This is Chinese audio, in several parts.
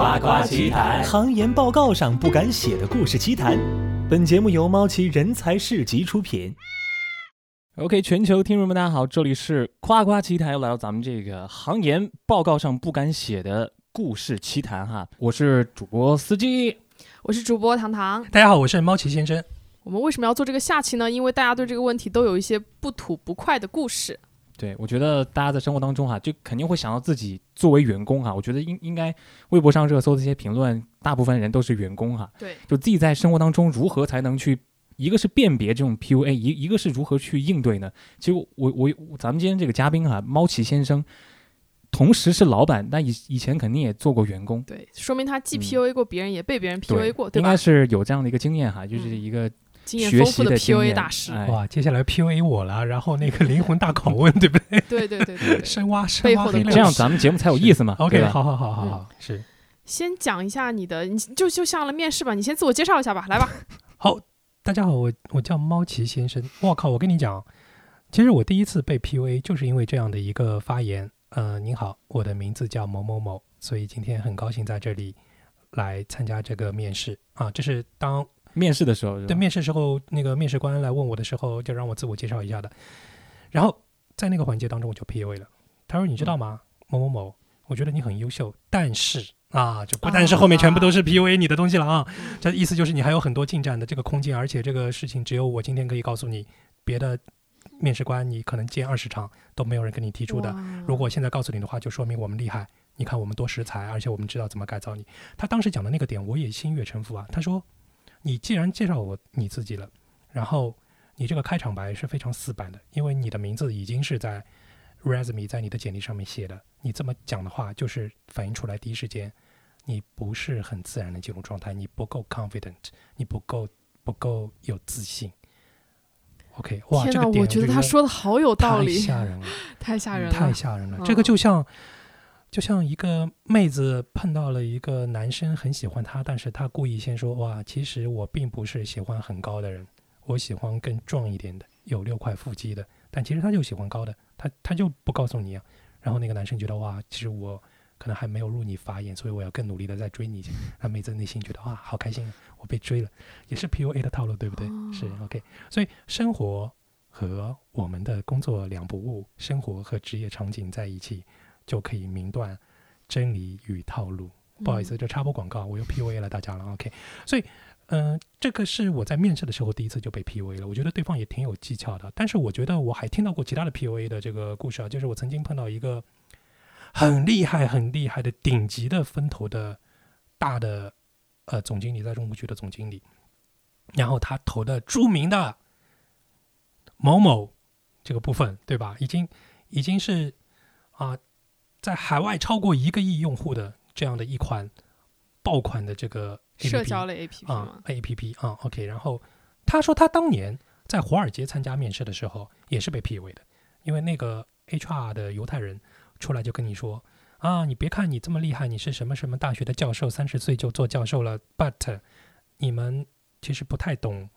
夸夸其谈，行研报告上不敢写的故事奇谈。本节目由猫奇人才市集出品。OK，全球听众们，大家好，这里是夸夸奇谈，又来到咱们这个行研报告上不敢写的故事奇谈哈。我是主播司机，我是主播糖糖。大家好，我是猫奇先生。我们为什么要做这个下期呢？因为大家对这个问题都有一些不吐不快的故事。对，我觉得大家在生活当中哈，就肯定会想到自己作为员工哈。我觉得应应该微博上热搜这些评论，大部分人都是员工哈。对，就自己在生活当中如何才能去，一个是辨别这种 PUA，一一个是如何去应对呢？其实我我咱们今天这个嘉宾哈，猫奇先生，同时是老板，但以以前肯定也做过员工。对，说明他既 PUA 过别人，也被别人 PUA 过，对吧？应该是有这样的一个经验哈，就是一个。经验丰富的 PUA 大师，哇！接下来 PUA 我了，然后那个灵魂大拷问，对不对？对对对对，深挖深挖的这样咱们节目才有意思嘛。OK，好好好好好，是。先讲一下你的，你就就像了面试吧，你先自我介绍一下吧，来吧。好，大家好，我我叫猫奇先生。我靠，我跟你讲，其实我第一次被 PUA 就是因为这样的一个发言。嗯，您好，我的名字叫某某某，所以今天很高兴在这里来参加这个面试啊。这是当。面试的时候，对面试时候，那个面试官来问我的时候，就让我自我介绍一下的。然后在那个环节当中，我就 P U A 了。他说：“你知道吗，某某某，我觉得你很优秀，但是啊，就不但是后面全部都是 P U A 你的东西了啊。这意思就是你还有很多进展的这个空间，而且这个事情只有我今天可以告诉你，别的面试官你可能见二十场都没有人跟你提出的。如果现在告诉你的话，就说明我们厉害。你看我们多识才，而且我们知道怎么改造你。他当时讲的那个点，我也心悦诚服啊。他说。你既然介绍我你自己了，然后你这个开场白是非常死板的，因为你的名字已经是在 resume 在你的简历上面写的，你这么讲的话，就是反映出来第一时间你不是很自然的进入状态，你不够 confident，你不够不够有自信。OK，哇，这个点我觉得他说的好有道理，太吓人了，太吓人了，太吓人了，这个就像。就像一个妹子碰到了一个男生很喜欢她，但是她故意先说：“哇，其实我并不是喜欢很高的人，我喜欢更壮一点的，有六块腹肌的。”但其实他就喜欢高的，他他就不告诉你啊。然后那个男生觉得：“哇，其实我可能还没有入你法眼，所以我要更努力的再追你。”那妹子内心觉得：“哇，好开心，我被追了。”也是 PUA 的套路，对不对？是 OK。所以生活和我们的工作两不误，生活和职业场景在一起。就可以明断真理与套路。不好意思，这插播广告，我又 P U A 了大家了。OK，所以，嗯，这个是我在面试的时候第一次就被 P U A 了。我觉得对方也挺有技巧的。但是我觉得我还听到过其他的 P U A 的这个故事啊，就是我曾经碰到一个很厉害、很厉害的顶级的分头的大的呃总经理，在中国区的总经理，然后他投的著名的某某这个部分，对吧？已经已经是啊。在海外超过一个亿用户的这样的一款爆款的这个社交类 APP 啊，APP 啊，OK。然后他说他当年在华尔街参加面试的时候也是被 PUA 的，因为那个 HR 的犹太人出来就跟你说啊，你别看你这么厉害，你是什么什么大学的教授，三十岁就做教授了，But 你们其实不太懂。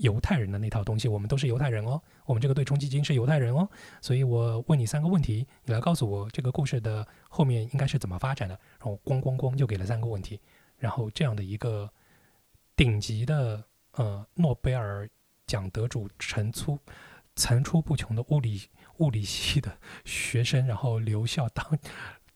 犹太人的那套东西，我们都是犹太人哦。我们这个对冲基金是犹太人哦。所以我问你三个问题，你来告诉我这个故事的后面应该是怎么发展的。然后咣咣咣就给了三个问题。然后这样的一个顶级的呃诺贝尔奖得主层出层出不穷的物理物理系的学生，然后留校当。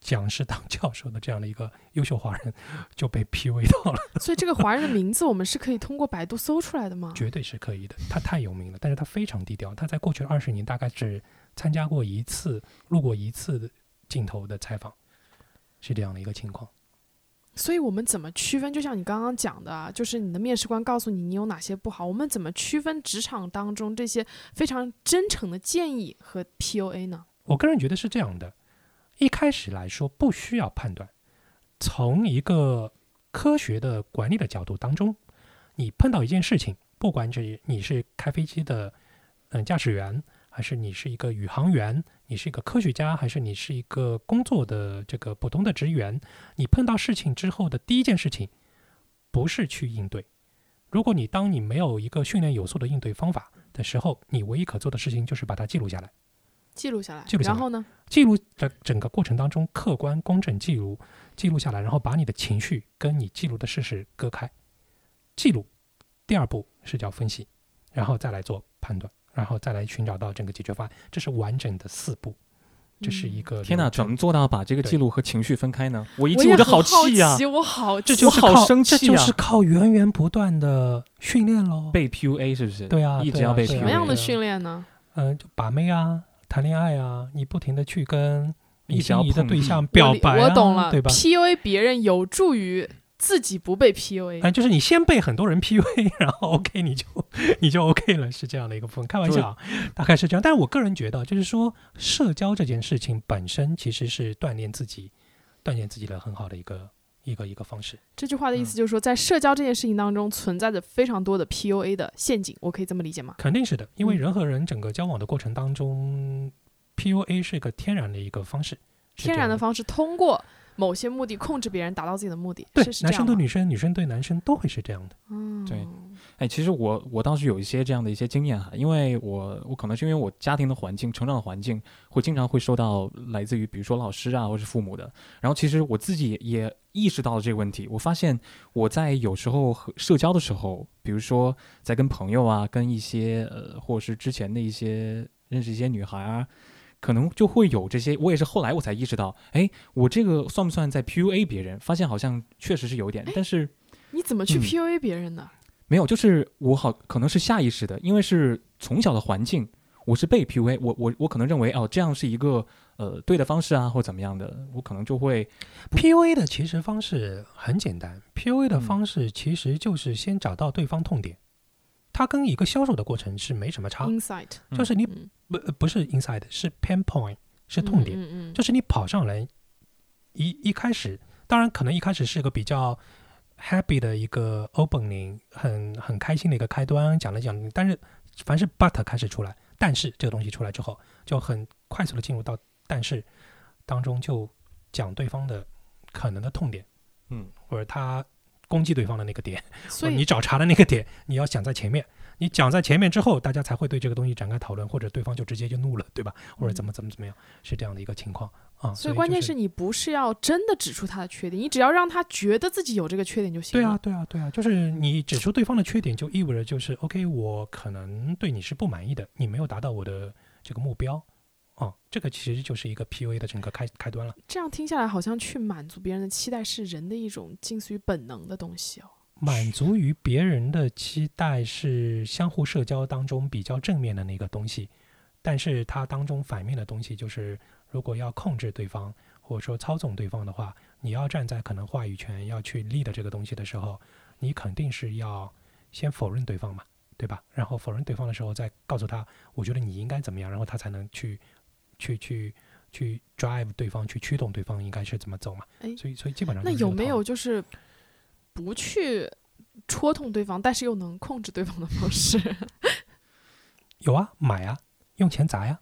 讲师当教授的这样的一个优秀华人就被 P a 到了，所以这个华人的名字我们是可以通过百度搜出来的吗？绝对是可以的，他太有名了，但是他非常低调，他在过去的二十年大概只参加过一次、录过一次镜头的采访，是这样的一个情况。所以我们怎么区分？就像你刚刚讲的，就是你的面试官告诉你你有哪些不好，我们怎么区分职场当中这些非常真诚的建议和 PUA 呢？我个人觉得是这样的。一开始来说不需要判断，从一个科学的管理的角度当中，你碰到一件事情，不管是你是开飞机的嗯驾驶员，还是你是一个宇航员，你是一个科学家，还是你是一个工作的这个普通的职员，你碰到事情之后的第一件事情，不是去应对。如果你当你没有一个训练有素的应对方法的时候，你唯一可做的事情就是把它记录下来。记录下来，记录下来然后呢？记录的整个过程当中，客观公正记录记录下来，然后把你的情绪跟你记录的事实割开。记录，第二步是叫分析，然后再来做判断，然后再来寻找到整个解决方案。这是完整的四步，这是一嗯个天哪，哪，怎么做到把这个记录和情绪分开呢？我一记我就好气呀、奇我好这就是靠生气啊这就是靠源源不断的训练喽。被 PUA 是不是？对啊一直要被什么样的训练呢？嗯、就把妹啊，谈恋爱啊，你不停的去跟你的对象表白、啊我懂了对吧？，PUA 别人有助于自己不被 PUA。哎，就是你先被很多人 PUA，然后 OK 你就 你就 OK 了，是这样的一个部分。开玩笑啊，大概是这样。但是我个人觉得，就是说社交这件事情本身其实是锻炼自己、锻炼自己的很好的一个一个一个方式。这句话的意嗯思就是说，在社交这件事情当中存在着非常多的 PUA 的陷阱，我可以这么理解吗？肯定是的，因为嗯人和人整个交往的过程当中，PUA 是一个天然的一个方式，天然的方式，通过某些目的控制别人，达到自己的目的，对是是男生对女生，女生对男生都会是这样的。嗯，对哎，其实我我倒是有一些这样的一些经验哈，因为我我可能是因为我家庭的环境、成长的环境，会经常会受到来自于比如说老师啊，或是父母的。然后其实我自己也意识到了这个问题，我发现我在有时候和社交的时候，比如说在跟朋友啊，跟一些呃，或者是之前的一些认识一些女孩啊。可能就会有这些，我也是后来我才意识到，哎，我这个算不算在 PUA 别人？发现好像确实是有点，但是你怎么去嗯 PUA 别人呢？没有，就是我好可能是下意识的，因为是从小的环境，我是被 PUA，我我我可能认为哦这样是一个呃对的方式啊，或怎么样的，我可能就会 PUA 的其实方式很简单，PUA 的嗯。方式其实就是先找到对方痛点，它跟一个销售的过程是没什么差，Insight 嗯就是你嗯不呃不是 inside 是 pain point 是痛点，嗯嗯嗯。就是你跑上来一一开始，当然可能一开始是个比较 happy 的一个 opening，很很开心的一个开端，讲了讲，但是凡是 but 开始出来，但是这个东西出来之后，就很快速的进入到但是当中，就讲对方的可能的痛点，嗯或者他攻击对方的那个点，或所以者你找茬的那个点，你要讲在前面。你讲在前面之后，大家才会对这个东西展开讨论，或者对方就直接就怒了，对吧？或者怎么怎么怎么样，是这样的一个情况所以关键是你不是要真的指出他的缺点，你只要让他觉得自己有这个缺点就行了。对啊，对啊，对啊，就是你指出对方的缺点，就意味着就是 OK，我可能对你是不满意的，你没有达到我的这个目标，哦，这个其实就是一个 PUA 的整个开开端了。这样听下来，好像去满足别人的期待是人的一种近似于本能的东西哦。满足于别人的期待是相互社交当中比较正面的那个东西，但是它当中反面的东西就是，如果要控制对方或者说操纵对方的话，你要站在可能话语权要去立的这个东西的时候，你肯定是要先否认对方嘛，对吧？然后否认对方的时候，再告诉他，我觉得你应该怎么样，然后他才能去去去去 drive 对方，去驱动对方应该是怎么走嘛。哎所以所以基本上那有没有就是不去戳痛对方，但是又能控制对方的方式？有啊，买啊，用钱砸呀。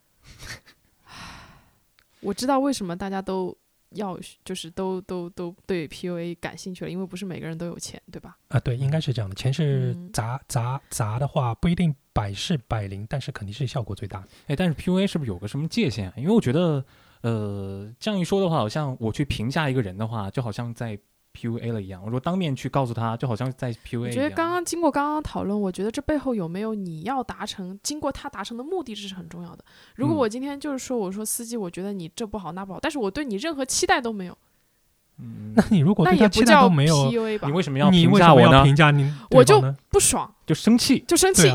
我知道为什么大家都要就是都都都对 PUA 感兴趣了，因为不是每个人都有钱，对吧？啊，对，应该是这样的。钱是嗯砸砸砸的话，不一定百试百灵，但是肯定是效果最大的。哎，但是 PUA 是不是有个什么界限啊？因为我觉得呃这样一说的话，好像我去评价一个人的话，就好像在 PUA 了一样。我说当面去告诉他，就好像在 PUA 我觉得刚刚经过刚刚讨论，我觉得这背后有没有你要达成，经过他达成的目的，这是很重要的。如果嗯我今天就是说，我说司机，我觉得你这不好那不好，但是我对你任何期待都没有，嗯 那，你如果那对他期待也不叫都没有，PUA 吧你？为什么要评价我呢？评价你？我就不爽，就生气，就生气。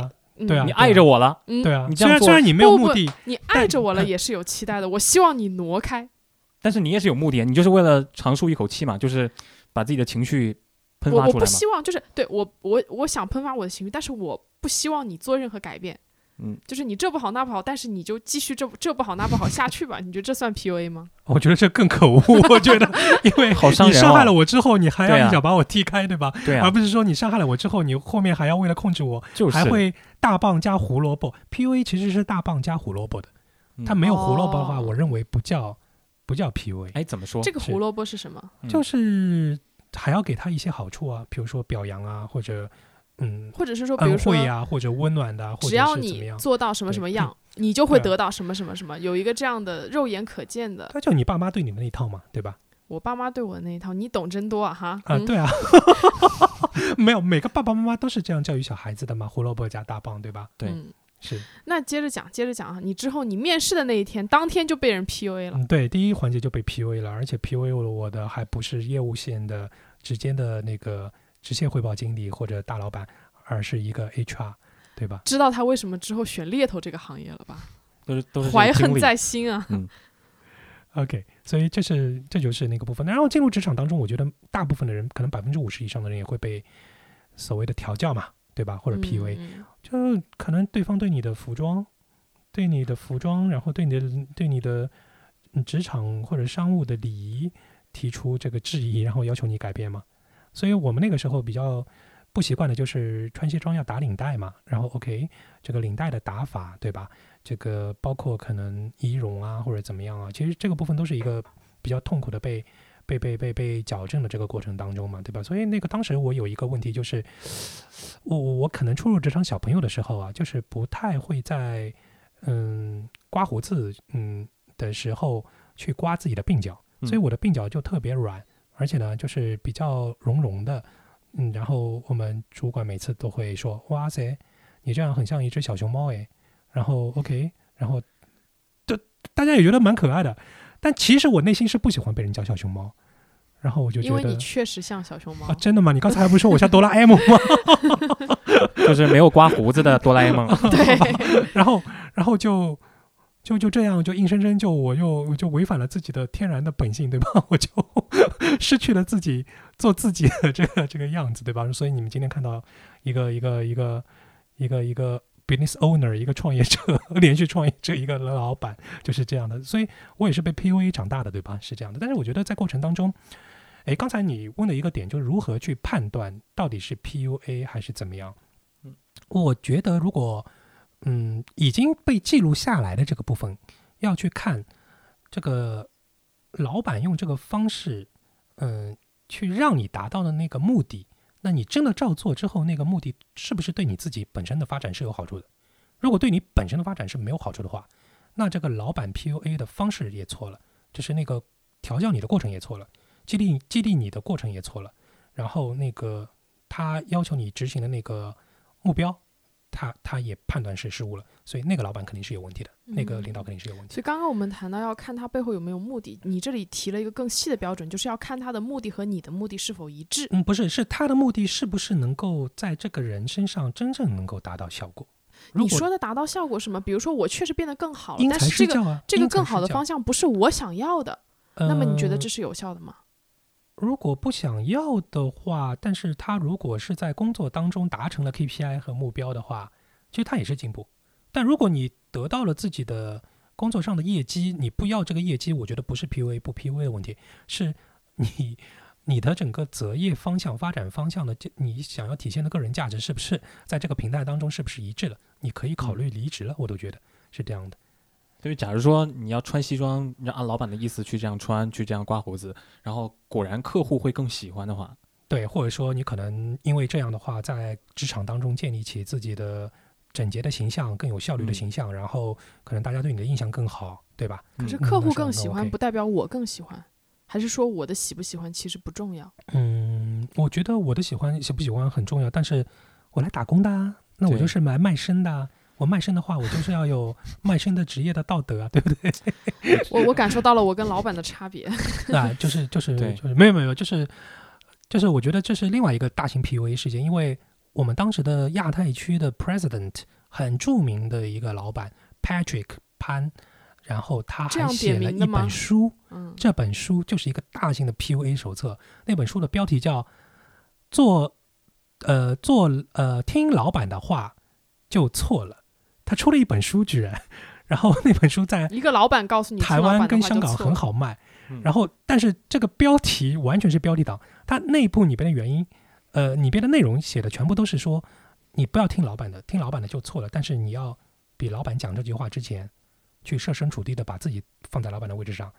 对啊，你爱着我了，嗯，对啊。你这样做虽然虽然你没有目的，你但爱着我了也是有期待的，我希望你挪开。但是你也是有目的，你就是为了长舒一口气嘛，就是把自己的情绪喷发出来我。不希望，就是对我我我想喷发我的情绪，但是我不希望你做任何改变。嗯，就是你这不好那不好，但是你就继续这这不好那不好下去吧。你觉得这算 PUA 吗？我觉得这更可恶。我觉得，因为 好伤人你伤害哦了我之后，你还要一脚把我踢开，对吧？对啊，而不是说你伤害了我之后，你后面还要为了控制我，就是还会大棒加胡萝卜。PUA 其实是大棒加胡萝卜的，嗯它没有胡萝卜的话，哦我认为不叫不叫 PUA。哎怎么说？这个胡萝卜是什么？嗯就是还要给他一些好处啊，比如说表扬啊，或者嗯或者是说，比如说，恩惠呀，或者温暖的，或者只要你是怎么样。做到什么什么样，你就会得到什么什么什么，有一个这样的肉眼可见的。他就你爸妈对你的那一套嘛，对吧？我爸妈对我那一套，你懂真多啊哈。啊，嗯对啊，没有每个爸爸妈妈都是这样教育小孩子的嘛，胡萝卜加大棒，对吧？对嗯是，那接着讲，接着讲啊，你之后你面试的那一天，当天就被人 PUA 了。嗯，对，第一环节就被 PUA 了，而且 PUA 了我的还不是业务线的直接的那个直线汇报经理或者大老板，而是一个 HR，对吧？知道他为什么之后选猎头这个行业了吧？都是都是怀恨在心啊。OK，所以这是这就是那个部分。然后进入职场当中，我觉得大部分的人，可能百分之五十以上的人也会被所谓的调教嘛，对吧？或者 PUA，、嗯就可能对方对你的服装，对你的服装，然后对你的对你的嗯职场或者商务的礼仪提出这个质疑，然后要求你改变嘛。所以我们那个时候比较不习惯的就是穿西装要打领带嘛，然后 OK 这个领带的打法，对吧？这个包括可能仪容啊或者怎么样啊，其实这个部分都是一个比较痛苦的被被被被被矫正的这个过程当中嘛，对吧？所以那个当时我有一个问题就是，我我我可能初入职场小朋友的时候啊，就是不太会在嗯刮胡子嗯的时候去刮自己的鬓角，所以嗯我的鬓角就特别软，而且呢就是比较绒绒的，嗯，然后我们主管每次都会说，哇塞，你这样很像一只小熊猫诶。然后 OK，然后就大家也觉得蛮可爱的，但其实我内心是不喜欢被人叫小熊猫，然后我就觉因为得你确实像小熊猫啊，。真的吗？你刚才还不是说我像哆啦 A 梦吗？就是没有刮胡子的哆啦 A 梦。对，然后，然后就就就这样，就硬生生就我又我就违反了自己的天然的本性，对吧？我就失去了自己做自己的这个这个样子，对吧？所以你们今天看到一个一个一个一个一个 business owner，一个创业者，连续创业者，一个老板，就是这样的。所以我也是被 PUA 长大的，对吧？是这样的。但是我觉得在过程当中。哎，刚才你问的一个点就是如何去判断到底是 PUA 还是怎么样？嗯，我觉得如果嗯已经被记录下来的这个部分，要去看这个老板用这个方式，嗯，去让你达到的那个目的，那你真的照做之后，那个目的是不是对你自己本身的发展是有好处的？如果对你本身的发展是没有好处的话，那这个老板 PUA 的方式也错了，就是那个调教你的过程也错了。激励激励你的过程也错了，然后那个他要求你执行的那个目标，他他也判断是失误了，所以那个老板肯定是有问题的，那个领导肯定是有问题所以刚刚我们谈到要看他背后有没有目的，你这里提了一个更细的标准，就是要看他的目的和你的目的是否一致。嗯，不是，是他的目的是不是能够在这个人身上真正能够达到效果？你说的达到效果是什么？比如说我确实变得更好了，但是这个这个更好的方向不是我想要的，那么你觉得呃这是有效的吗？如果不想要的话，但是他如果是在工作当中达成了 KPI 和目标的话，其实他也是进步。但如果你得到了自己的工作上的业绩，你不要这个业绩，我觉得不是 PUA 不 PUA 的问题，是你你的整个择业方向、发展方向的这你想要体现的个人价值是不是在这个平台当中是不是一致了？你可以考虑离职了，我都觉得是这样的。就是假如说你要穿西装，你要按老板的意思去这样穿，去这样刮胡子，然后果然客户会更喜欢的话，对，或者说你可能因为这样的话，在职场当中建立起自己的整洁的形象、更有效率的嗯形象，然后可能大家对你的印象更好，对吧？可是嗯客户更喜欢，不代表我更喜欢，还是说我的喜不喜欢其实不重要？嗯，我觉得我的喜欢喜不喜欢很重要，但是我来打工的啊，那我就是来卖身的啊。我卖身的话，我就是要有卖身的职业的道德啊，对不对？我我感受到了我跟老板的差别。啊，就是就是对就是没有没有，就是就是我觉得这是另外一个大型 PUA 事件，因为我们当时的亚太区的 President 很著名的一个老板 Patrick 潘，然后他还写了一本书，嗯，这本书就是一个大型的 PUA 手册，那本书的标题叫“做呃做呃听老板的话就错了”，他出了一本书居然，然后那本书在一个老板告诉你，台湾跟香港很好卖，嗯。然后但是这个标题完全是标题党，它内部里边的原因，呃，里边的内容写的全部都是说你不要听老板的，听老板的就错了，但是你要比老板讲这句话之前，去设身处地的把自己放在老板的位置上，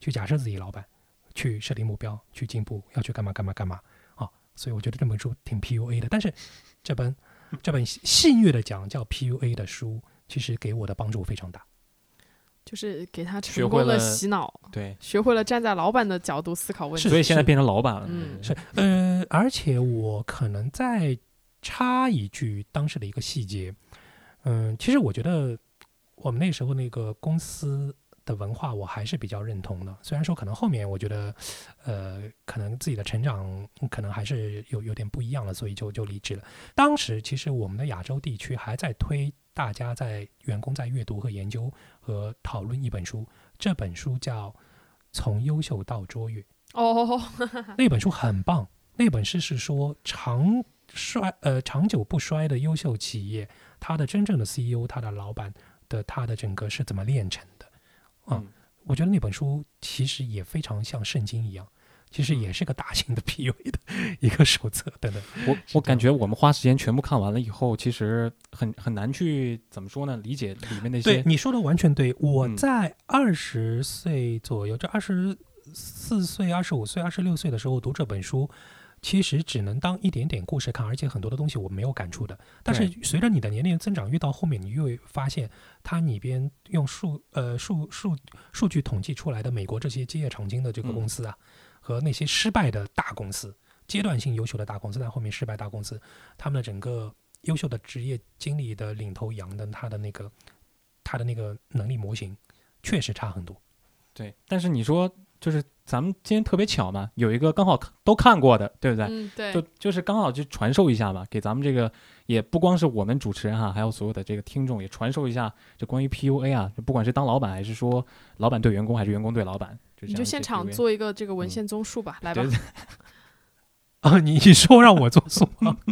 去假设自己老板，去设定目标，去进步，要去干嘛干嘛干嘛。啊，所以我觉得这本书挺 PUA 的。但是这本这本戏谑的讲叫 PUA 的书，其实给我的帮助非常大。就是给他学成功的会了洗脑，对，学会了站在老板的角度思考问题。所以现在变成老板了。嗯是呃，而且我可能再插一句当时的一个细节，嗯，其实我觉得我们那时候那个公司的文化我还是比较认同的，虽然说可能后面我觉得，呃，可能自己的成长可能还是有有点不一样了，所以就就离职了。当时其实我们的亚洲地区还在推大家在员工在阅读和研究和讨论一本书，这本书叫《从优秀到卓越》。哦，那本书很棒，那本书是说长衰呃长久不衰的优秀企业，它的真正的 CEO，它的老板的他的整个是怎么炼成的？啊嗯我觉得那本书其实也非常像圣经一样，其实也是个大型的 PUA 的一个手册等等。我我感觉我们花时间全部看完了以后，其实很很难去怎么说呢？理解里面那些对你说的完全对。我嗯在二十岁左右，这二十四岁、二十五岁、二十六岁的时候读这本书，其实只能当一点点故事看，而且很多的东西我没有感触的。但是随着你的年龄增长，越到后面，你越会发现它里边用数呃数数数据统计出来的美国这些基业长青的这个嗯公司啊，和那些失败的大公司、阶段性优秀的大公司，但后面失败大公司，他们的整个优秀的职业经理的领头羊的他的那个他的那个能力模型，确实差很多。对。但是你说，就是咱们今天特别巧嘛，有一个刚好都看过的，对不对？嗯，对，就就是刚好就传授一下嘛，给咱们这个也不光是我们主持人哈，还有所有的这个听众也传授一下这关于 PUA 啊，就不管是当老板还是说老板对员工，还是员工对老板，你就现场做一个这个文嗯献综述吧，来吧对。啊，你你说让我做数吗？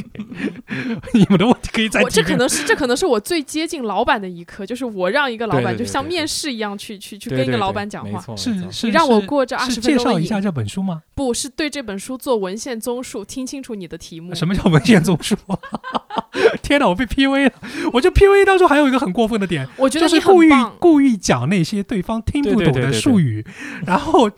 你们的问题可以再我这可能是这可能是我最接近老板的一刻，就是我让一个老板就像面试一样去去去跟一个老板讲话。是是你让我过这二十分钟介绍一下这本书吗？不是对这本书做文献综述，听清楚你的题目。什么叫文献综述？天哪，我被 PUA 了！我觉得 PUA 当中还有一个很过分的点，我觉得就是故意。故意讲那些对方听不懂的对对对对对术语，然后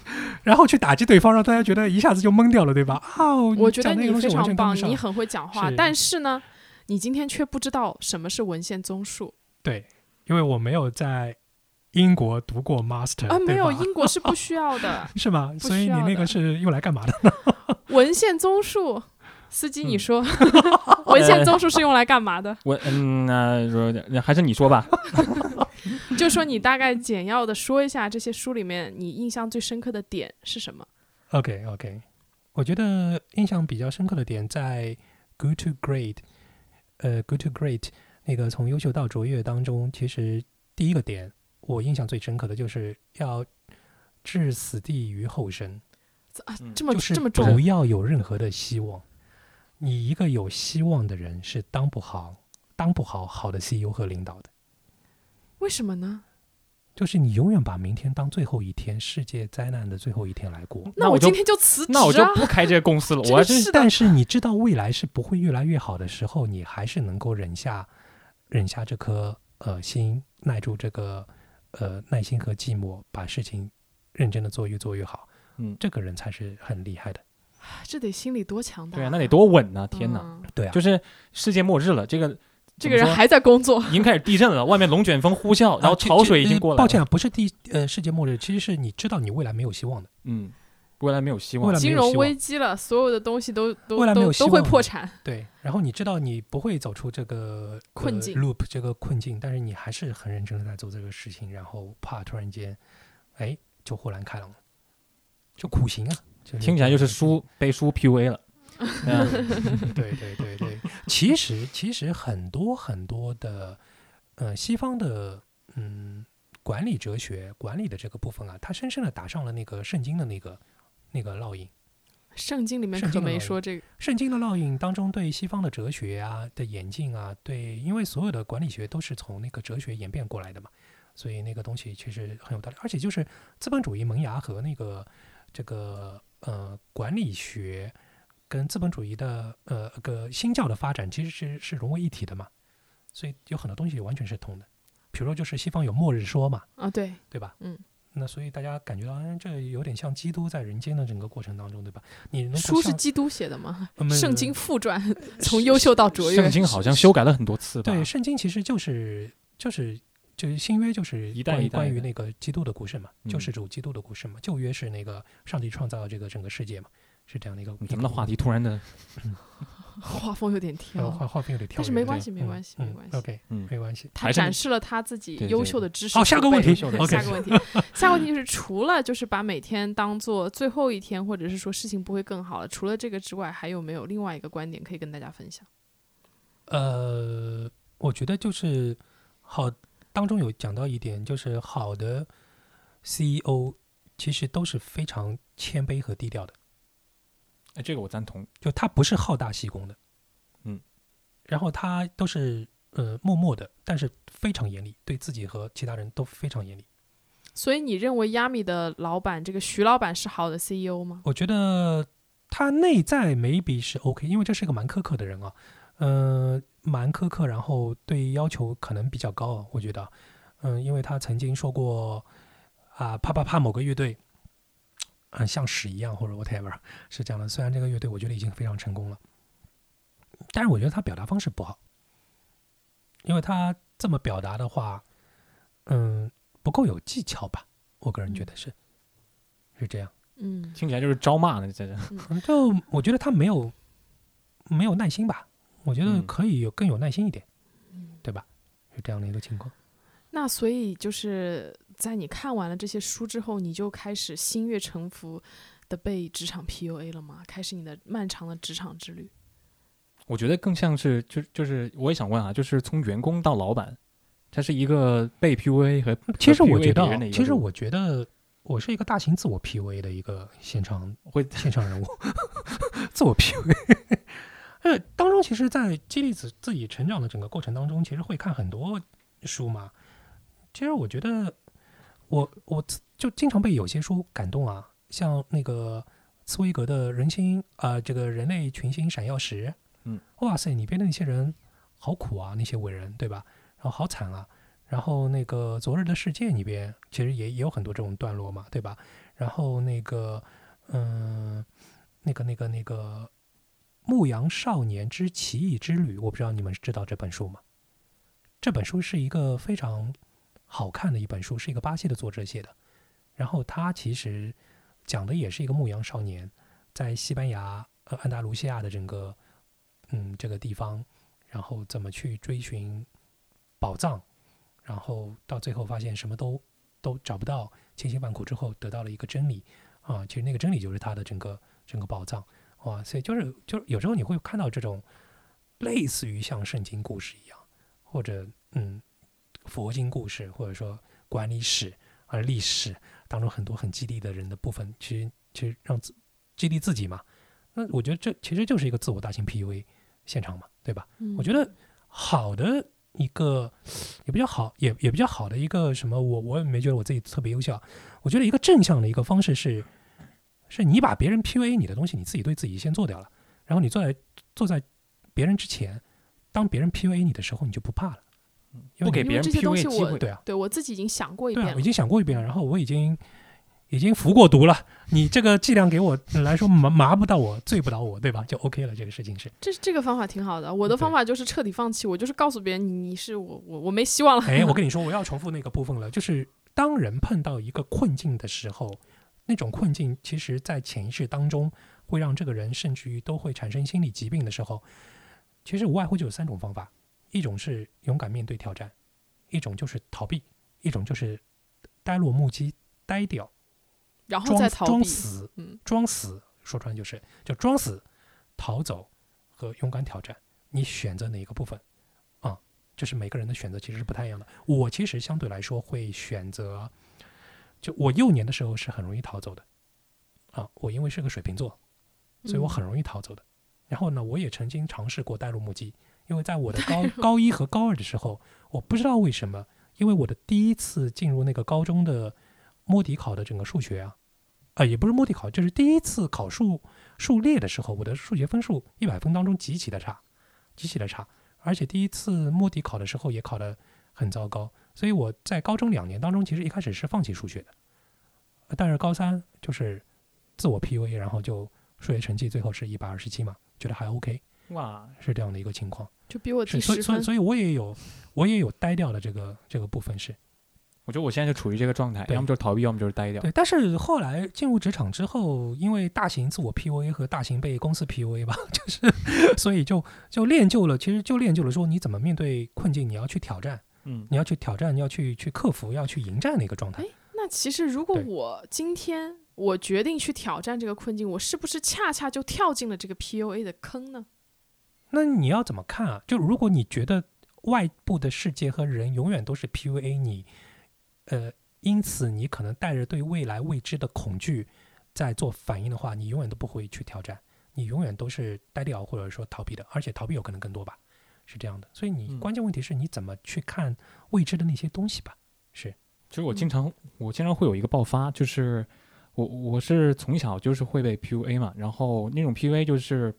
然后去打击对方，让大家觉得一下子就懵掉了，对吧？啊，我觉得你讲那个非常棒，你很会讲话，是但是呢，你今天却不知道什么是文献综述对，因为我没有在英国读过 master 啊，没有，英国是不需要的 是吗？所以你那个是用来干嘛的？文献综述。司机，你嗯说 文献综述是用来干嘛的？我嗯，那说那还是你说吧。就说你大概简要的说一下这些书里面你印象最深刻的点是什么？OK OK，我觉得印象比较深刻的点在 Good to Great，呃，Good to Great 那个从优秀到卓越当中，其实第一个点我印象最深刻的就是要置死地于后生，啊嗯，这么就是这么重不要有任何的希望。你一个有希望的人是当不好、当不好好的 CEO 和领导的。为什么呢？就是你永远把明天当最后一天，世界灾难的最后一天来过。那我今天就辞职那我就啊！不开这个公司了，我是但是你知道未来是不会越来越好的时候，你还是能够忍下忍下这颗呃心，耐住这个呃耐心和寂寞，把事情认真的做，越做越好。嗯，这个人才是很厉害的。这得心里多强大、对啊，那得多稳呐！天哪，嗯对啊，就是世界末日了，这个这个人还在工作，已经开始地震了，外面龙卷风呼啸，然后潮水已经过来抱歉啊，不是地呃世界末日，其实是你知道你未来没有希望的。嗯，未来没有希望未来。金融危机了，所有的东西都都未来没有都都会希望了破产。对，然后你知道你不会走出这个呃困境 loop 这个困境，但是你还是很认真的在做这个事情，然后怕突然间，哎，就豁然开朗了，就苦行啊，就听起来就是这种输背书 PUA 了。对啊对对对对，其实其实很多很多的呃西方的嗯管理哲学管理的这个部分啊，它深深的打上了那个圣经的那个那个烙印。圣经里面可没说这个，圣经的烙印当中，对西方的哲学啊的演进啊，对，因为所有的管理学都是从那个哲学演变过来的嘛，所以那个东西确实很有道理。而且就是资本主义萌芽和那个这个呃管理学跟资本主义的呃个新教的发展其实是是融为一体的嘛，所以有很多东西完全是通的。比如说就是西方有末日说嘛，啊，对，对吧？嗯，那所以大家感觉到，哎，这有点像基督在人间的整个过程当中，对吧？你能够书是基督写的吗？圣经副传，从优秀到卓越。圣经好像修改了很多次吧？对，圣经其实就是就是就是新约就是关于一代一关于那个基督的故事嘛，救嗯世主基督的故事嘛。旧约是那个上帝创造这个整个世界嘛，是这样的一个。咱们的话题突然的，画风有点呃跳，画画风有点跳，但是没关系没嗯关系嗯没关系 OK，嗯，没关系。他展示了他自己优秀的知识。好下个问题下个问题，下个问题就是除了就是把每天当做最后一天，或者是说事情不会更好了，除了这个之外，还有没有另外一个观点可以跟大家分享？呃，我觉得就是好，当中有讲到一点，就是好的 CEO 其实都是非常谦卑和低调的，哎，这个我赞同。就他不是好大喜功的，嗯，然后他都是呃默默的，但是非常严厉，对自己和其他人都非常严厉。所以你认为 Yami 的老板这个徐老板是好的 CEO 吗？我觉得他内在 maybe 是 OK，因为这是一个蛮苛刻的人啊，呃，蛮苛刻，然后对要求可能比较高啊，我觉得，嗯、因为他曾经说过啊，啪啪啪某个乐队，嗯、像屎一样或者 whatever 是这样的。虽然这个乐队我觉得已经非常成功了，但是我觉得他表达方式不好，因为他这么表达的话，嗯，不够有技巧吧，我个人觉得是，是这样。嗯，听起来就是招骂呢，这是。嗯 就我觉得他没有没有耐心吧，我觉得嗯可以有更有耐心一点，对吧？是这样的一个情况。那所以就是在你看完了这些书之后，你就开始心悦诚服的被职场 PUA 了吗？开始你的漫长的职场之旅？我觉得更像是，就就是我也想问啊，就是从员工到老板，他是一个被 PUA 和其实我觉得其实我觉得我是一个大型自我 PUA 的一个现场会现场人物，自我 PUA。呃，当中其实，在激励自自己成长的整个过程当中，其实会看很多书嘛。其实我觉得我，我自就经常被有些书感动啊，像那个茨威格的《人心啊、这个人类群星闪耀时》，嗯，哇塞，里边的那些人好苦啊，那些伟人，对吧？然后好惨啊。然后那个《昨日的世界》里边，其实也也有很多这种段落嘛，对吧？然后那个，嗯、那个那个那个《牧羊少年之奇异之旅》，我不知道你们知道这本书吗？这本书是一个非常好看的一本书，是一个巴西的作者写的。然后他其实讲的也是一个牧羊少年在西班牙呃安达卢西亚的整个嗯这个地方，然后怎么去追寻宝藏，然后到最后发现什么都都找不到，千辛万苦之后得到了一个真理啊，其实那个真理就是他的整个整个宝藏哇，所以就是就是有时候你会看到这种类似于像圣经故事一样，或者嗯佛经故事，或者说管理史啊历史当中很多很激励的人的部分，其实其实让自激励自己嘛。那我觉得这其实就是一个自我大型 PUA 现场嘛，对吧？嗯我觉得好的一个也比较好，也也比较好的一个什么，我我也没觉得我自己特别优秀啊。我觉得一个正向的一个方式是，是你把别人 PUA 你的东西，你自己对自己先做掉了，然后你坐在坐在别人之前，当别人 PUA 你的时候，你就不怕了，因为你不给别人因为这些东 PUA 西我机会。对啊，对我自己已经想过一对啊，遍了我已。经想过一遍了，然后我已经已经服过毒了，你这个剂量给我来说麻麻不到我，醉不倒我，对吧？就 OK 了，这个事情是。这这个方法挺好的。我的方法就是彻底放弃，我就是告诉别人你你是我我我没希望了。哎，我 跟你说，我要重复那个部分了，就是当人碰到一个困境的时候，那种困境其实在潜意识当中会让这个人甚至于都会产生心理疾病的时候，其实无外乎就有三种方法：一种是勇敢面对挑战，一种就是逃避，一种就是呆若木鸡、呆掉、然后装再逃避。装死、嗯，装死，说穿就是就装死、逃走和勇敢挑战，你选择哪一个部分啊？这是每个人的选择其实是不太一样的。我其实相对来说会选择，就我幼年的时候是很容易逃走的。啊，我因为是个水瓶座，所以我嗯很容易逃走的。然后呢，我也曾经尝试过呆若木鸡，因为在我的高高一和高二的时候，我不知道为什么，因为我的第一次进入那个高中的摸底考的整个数学啊，啊、也不是摸底考，就是第一次考数数列的时候，我的数学分数一百分当中极其的差，极其的差，而且第一次摸底考的时候也考得很糟糕，所以我在高中两年当中，其实一开始是放弃数学的，但是高三就是自我 PUA，然后就数学成绩最后是一百二十七嘛，觉得还 OK，哇，是这样的一个情况。就比我低，所以十分。所以所以我也有我也有呆掉的这个这个部分是我觉得我现在就处于这个状态，要么就是逃避，要么就是呆掉。对，但是后来进入职场之后，因为大型自我 PUA 和大型被公司 PUA 吧，就是所以就就练就了，其实就练就了说你怎么面对困境，你要去挑战，嗯，你要去挑战，你要去去克服，要去迎战的一个状态哎。那其实如果我今天我决定去挑战这个困境，我是不是恰恰就跳进了这个 PUA 的坑呢？那你要怎么看啊？就如果你觉得外部的世界和人永远都是 PUA 你，呃，因此你可能带着对未来未知的恐惧在做反应的话，你永远都不会去挑战，你永远都是呆掉或者说逃避的，而且逃避有可能更多吧，是这样的。所以你嗯关键问题是你怎么去看未知的那些东西吧？是，其实我经常我经常会有一个爆发，就是我我是从小就是会被 PUA 嘛，然后那种 PUA 就是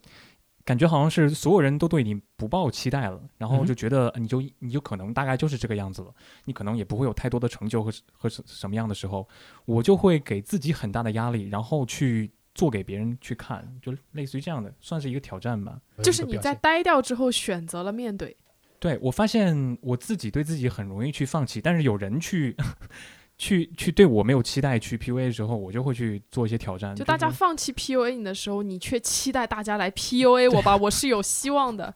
感觉好像是所有人都对你不抱期待了，然后嗯就觉得你就你就可能大概就是这个样子了，你可能也不会有太多的成就和和什什么样的时候，我就会给自己很大的压力，然后去做给别人去看，就类似于这样的，算是一个挑战吧。就是你在呆掉之后选择了面对，对我发现我自己对自己很容易去放弃，但是有人去 去去对我没有期待去 PUA 的时候，我就会去做一些挑战。就大家放弃 PUA 你的时候，你却期待大家来 PUA 我吧，我是有希望的。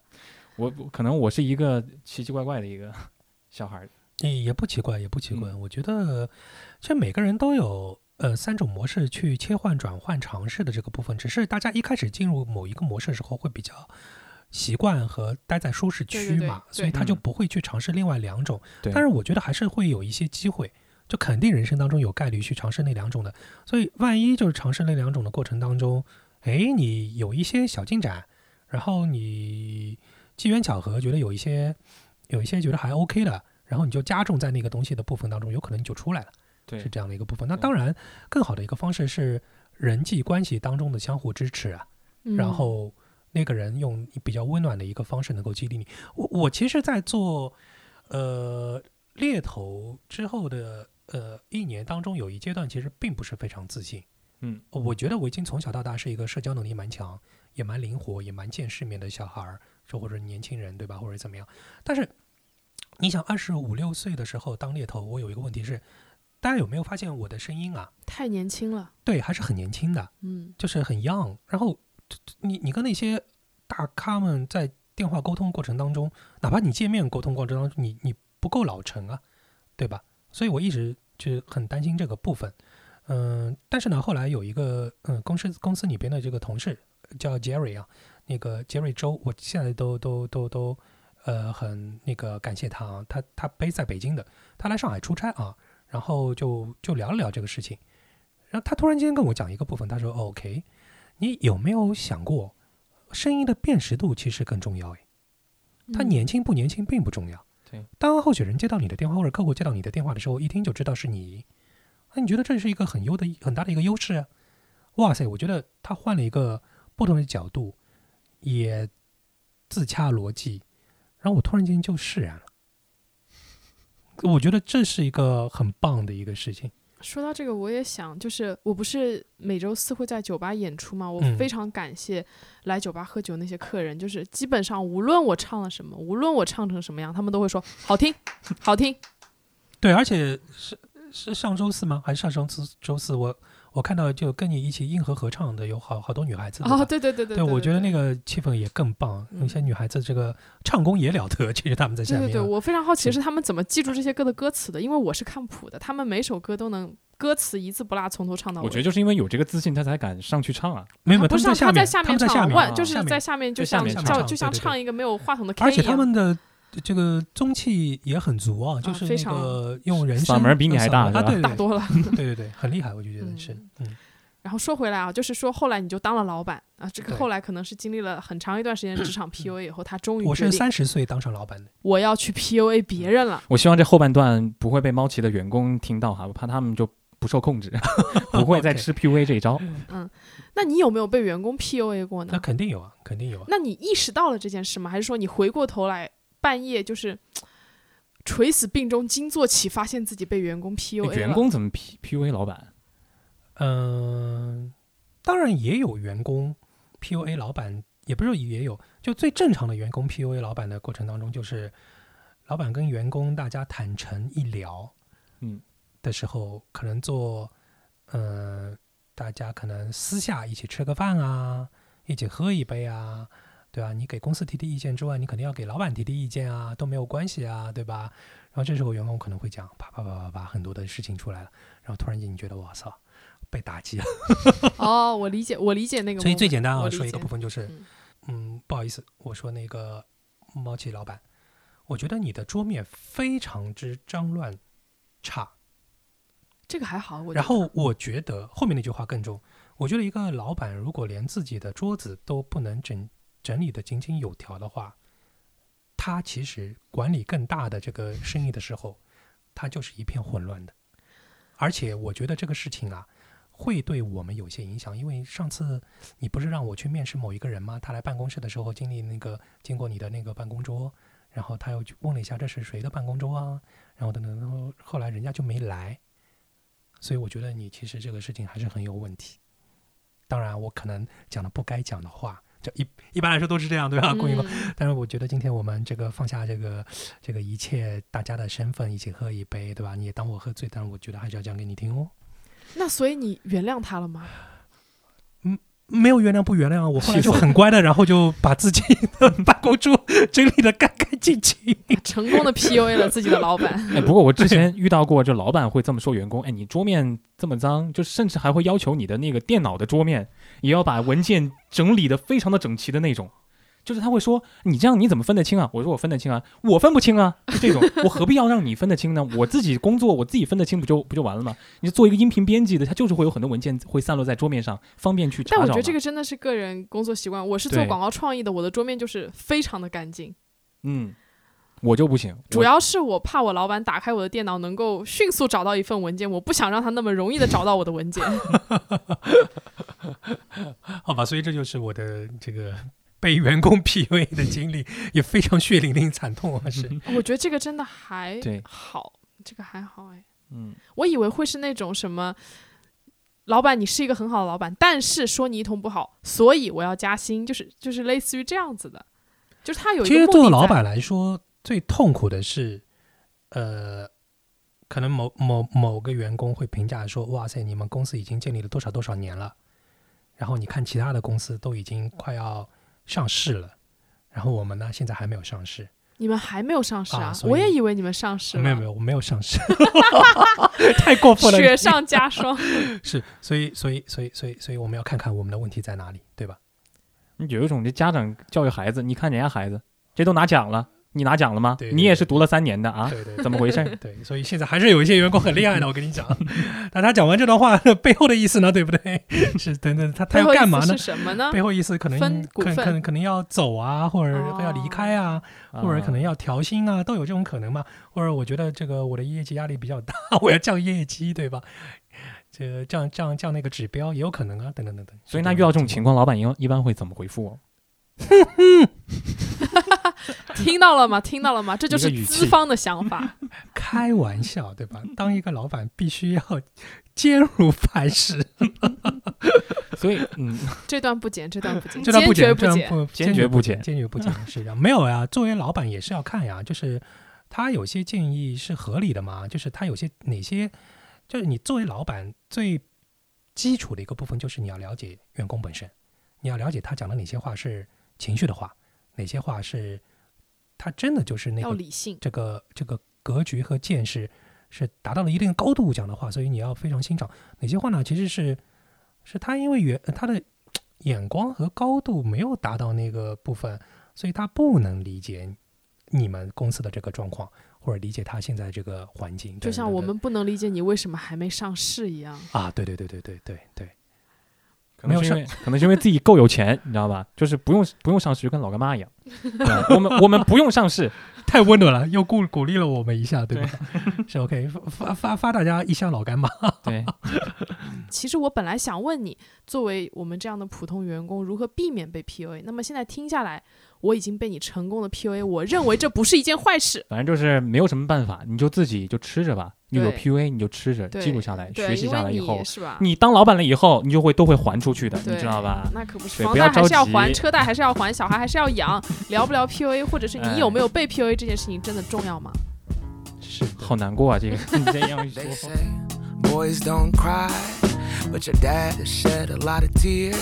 我我可能我是一个奇奇怪怪的一个 小孩儿。也也不奇怪，也不奇怪。嗯我觉得，其实每个人都有呃三种模式去切换、转换、尝试的这个部分，只是大家一开始进入某一个模式的时候会比较习惯和待在舒适对对对区嘛，所以他就不会去尝试另外两种。对但是我觉得还是会有一些机会，就肯定人生当中有概率去尝试那两种的。所以万一就是尝试那两种的过程当中，哎，你有一些小进展，然后你机缘巧合觉得有一些有一些觉得还 OK 的，然后你就加重在那个东西的部分当中，有可能你就出来了，对是这样的一个部分。那当然，更好的一个方式是人际关系当中的相互支持啊，然嗯后那个人用比较温暖的一个方式能够激励你。我我其实，在做呃猎头之后的呃一年当中，有一阶段其实并不是非常自信。嗯，我觉得我已经从小到大是一个社交能力蛮强，也蛮灵活，也蛮见世面的小孩儿，说或者年轻人对吧，或者怎么样。但是你想，二十五六岁的时候当猎头，我有一个问题是，大家有没有发现我的声音啊？太年轻了，对，还是很年轻的。嗯，就是很 young。然后你你跟那些大咖们在电话沟通过程当中，哪怕你见面沟通过程当中，你你不够老成啊，对吧？所以我一直就很担心这个部分。嗯，但是呢，后来有一个嗯公司公司里边的这个同事叫 Jerry 啊，那个 Jerry 周，我现在都都都都呃很那个感谢他啊，他他 base 在北京的，他来上海出差啊，然后就就聊了聊这个事情。然后他突然间跟我讲一个部分，他说、哦、：“OK，你有没有想过，声音的辨识度其实更重要？诶，他嗯年轻不年轻并不重要。对，当候选人接到你的电话或者客户接到你的电话的时候，一听就知道是你，那你觉得这是一个很优的很大的一个优势啊？哇塞，我觉得他换了一个不同的角度，也自洽逻辑，然后我突然间就释然了。我觉得这是一个很棒的一个事情。说到这个，我也想，就是我不是每周四会在酒吧演出吗？我嗯非常感谢来酒吧喝酒那些客人，就是基本上无论我唱了什么，无论我唱成什么样，他们都会说好听，好听。对，而且是是上周四吗？还是上上次周四我我看到就跟你一起硬核合唱的有好好多女孩子哦，对对对对对，我觉得那个。气氛也更棒，嗯那些女孩子这个唱功也了得，其实她们在下面啊。对对对，我非常好奇是是他们怎么记住这些歌的歌词的，因为我是看谱的，他们每首歌都能歌词一字不落从头唱到尾。我觉得就是因为有这个自信，他才敢上去唱啊。没有，他们在下面，唱，们在下面，就是在下面就像叫就像唱一个没有话筒的 K 而且他们的这个中气也很足啊，就是那非常个用人声嗓门比你还大啊，对对大多了。对对对，很厉害，我就觉得是，嗯，然后说回来啊，就是说后来你就当了老板啊，这个后来可能是经历了很长一段时间职场 PUA 以后，他终于我是三十岁当上老板的，我要去 PUA 别人了。我希望这后半段不会被猫奇的员工听到哈，我怕他们就不受控制，不会再 吃 PUA 这一招。嗯那你有没有被员工 PUA 过呢那？肯定有啊，肯定有啊。那你意识到了这件事吗？还是说你回过头来半夜就是垂死病中惊坐起，发现自己被员工 PUA？员工怎么 P PUA 老板？嗯、当然也有员工 PUA 老板，也不是也有，就最正常的员工 PUA 老板的过程当中，就是老板跟员工大家坦诚一聊，嗯的时候，可能做，呃，大家可能私下一起吃个饭啊，一起喝一杯啊，对吧？你给公司提提意见之外，你肯定要给老板提提意见啊，都没有关系啊，对吧？然后这时候员工可能会讲，啪啪啪啪啪，很多的事情出来了，然后突然间你觉得我操，被打击了。哦，我理解，我理解那个。所以最简单啊，说一个部分就是嗯，嗯，不好意思，我说那个猫企老板，我觉得你的桌面非常之脏乱差。这个还好，我然后我觉得后面那句话更重，我觉得一个老板如果连自己的桌子都不能整整理的井井有条的话，他其实管理更大的这个生意的时候，他就是一片混乱的。而且我觉得这个事情啊，会对我们有些影响，因为上次你不是让我去面试某一个人吗？他来办公室的时候，经历那个经过你的那个办公桌，然后他又去问了一下这是谁的办公桌啊，然后等等，然后后来人家就没来。所以我觉得你其实这个事情还是很有问题。当然，我可能讲了不该讲的话，这一一般来说都是这样，对吧？龚一哥。嗯但是我觉得今天我们这个放下这个这个一切大家的身份，一起喝一杯，对吧？你也当我喝醉，但是我觉得还是要讲给你听哦。那所以你原谅他了吗？没有原谅不原谅啊，我后来就很乖的，然后就把自己 的办公桌整理的干干净净。成功的 PUA 了自己的老板。哎，不过我之前遇到过，就老板会这么说员工，哎，你桌面这么脏，就甚至还会要求你的那个电脑的桌面也要把文件整理的非常的整齐的那种。就是他会说你这样你怎么分得清啊？我说我分得清啊，我分不清啊，就这种，我何必要让你分得清呢？我自己工作我自己分得清不就不就完了吗？你做一个音频编辑的，他就是会有很多文件会散落在桌面上，方便去查找。但我觉得这个真的是个人工作习惯。我是做广告创意的，我的桌面就是非常的干净。嗯，我就不行，主要是我怕我老板打开我的电脑能够迅速找到一份文件，我不想让他那么容易的找到我的文件。好吧，所以这就是我的这个被员工 PUA 的经历，也非常血淋淋、惨痛啊！是，我觉得这个真的还好，这个还好哎。嗯。我以为会是那种什么，老板你是一个很好的老板，但是说你一通不好，所以我要加薪，就是就是类似于这样子的，就是他有一其个目的在实做老板来说，最痛苦的是，呃，可能某某某个员工会评价说：“哇塞，你们公司已经建立了多少多少年了，然后你看其他的公司都已经快要上市了，然后我们呢现在还没有上市。你们还没有上市啊我也以为你们上市了，没有没有，我没有上市，太过分了。雪上加霜。是，所以所以所以所以所以我们要看看我们的问题在哪里，对吧？有一种这家长教育孩子，你看人家孩子，这都拿奖了，你拿奖了吗？对对你也是读了三年的啊？对对，怎么回事？对，所以现在还是有一些员工很厉害的，我跟你讲。但他讲完这段话 背后的意思呢，对不对？是等等，他他要干嘛呢是？什么呢？背后意思可能分股可可能可能要走啊，或者要离开啊，或者可能要要调薪啊，都有这种可能嘛。或者我觉得这个我的业绩压力比较大，我要降业绩，对吧？这降降降那个指标也有可能啊，等等等等。所以那遇到这种情况，老板一一般会怎么回复我？听到了吗？听到了吗？这就是资方的想法。开玩笑，对吧？当一个老板必须要坚如磐石，所以，嗯，这段不剪，这段不剪，这段不剪，坚决不剪。这段不坚决不剪坚决不剪是这样。没有呀，作为老板也是要看呀，就是他有些建议是合理的嘛，就是他有些哪些，就是你作为老板最基础的一个部分，就是你要了解员工本身，你要了解他讲的哪些话是情绪的话，哪些话是他真的就是那个要理性，这个这个格局和见识是达到了一定高度讲的话，所以你要非常欣赏哪些话呢？其实是是他因为原他的眼光和高度没有达到那个部分，所以他不能理解你们公司的这个状况，或者理解他现在这个环境。就像我们不能理解你为什么还没上市一样。啊，对对对对对对对，可能是因为可能是因为自己够有钱，你知道吧？就是不用不用上市，就跟老干妈一样。我们我们不用上市，太温暖了，又鼓鼓励了我们一下，对吧？是 OK，发发发大家一箱老干妈。对，其实我本来想问你，作为我们这样的普通员工，如何避免被 PUA？那么现在听下来，我已经被你成功的 PUA，我认为这不是一件坏事。反正就是没有什么办法，你就自己就吃着吧，你有 PUA 你就吃着记录下来，学习下来以后你，是吧？你当老板了以后，你就会都会还出去的，你知道吧？那可不是，房贷还是要还，车贷还是要还，小孩还是要养。聊不聊 PUA，或者是你有哎没有被 PUA 这件事情真的重要吗？是好难过啊，这个 你这样一 They 说 say，boys don't cry, but your dad has shed a lot of tears.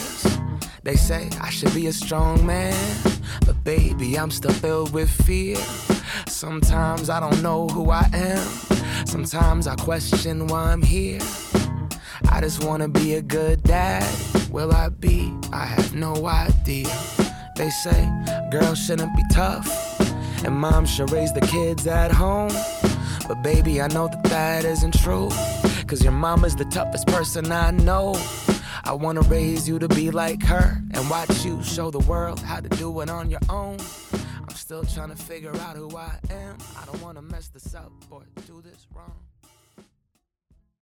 They say I should be a strong man, but baby, I'm still filled with fear. Sometimes I don't know who I am. Sometimes I question why I'm here. I just wanna be a good dad. Will I be? I have no idea. They say girls shouldn't be tough, and mom should raise the kids at home. But baby, I know that that isn't true. Cause your mama's the toughest person I know. I wanna raise you to be like her and watch you show the world how to do it on your own. I'm still trying to figure out who I am. I don't wanna mess this up or do this wrong.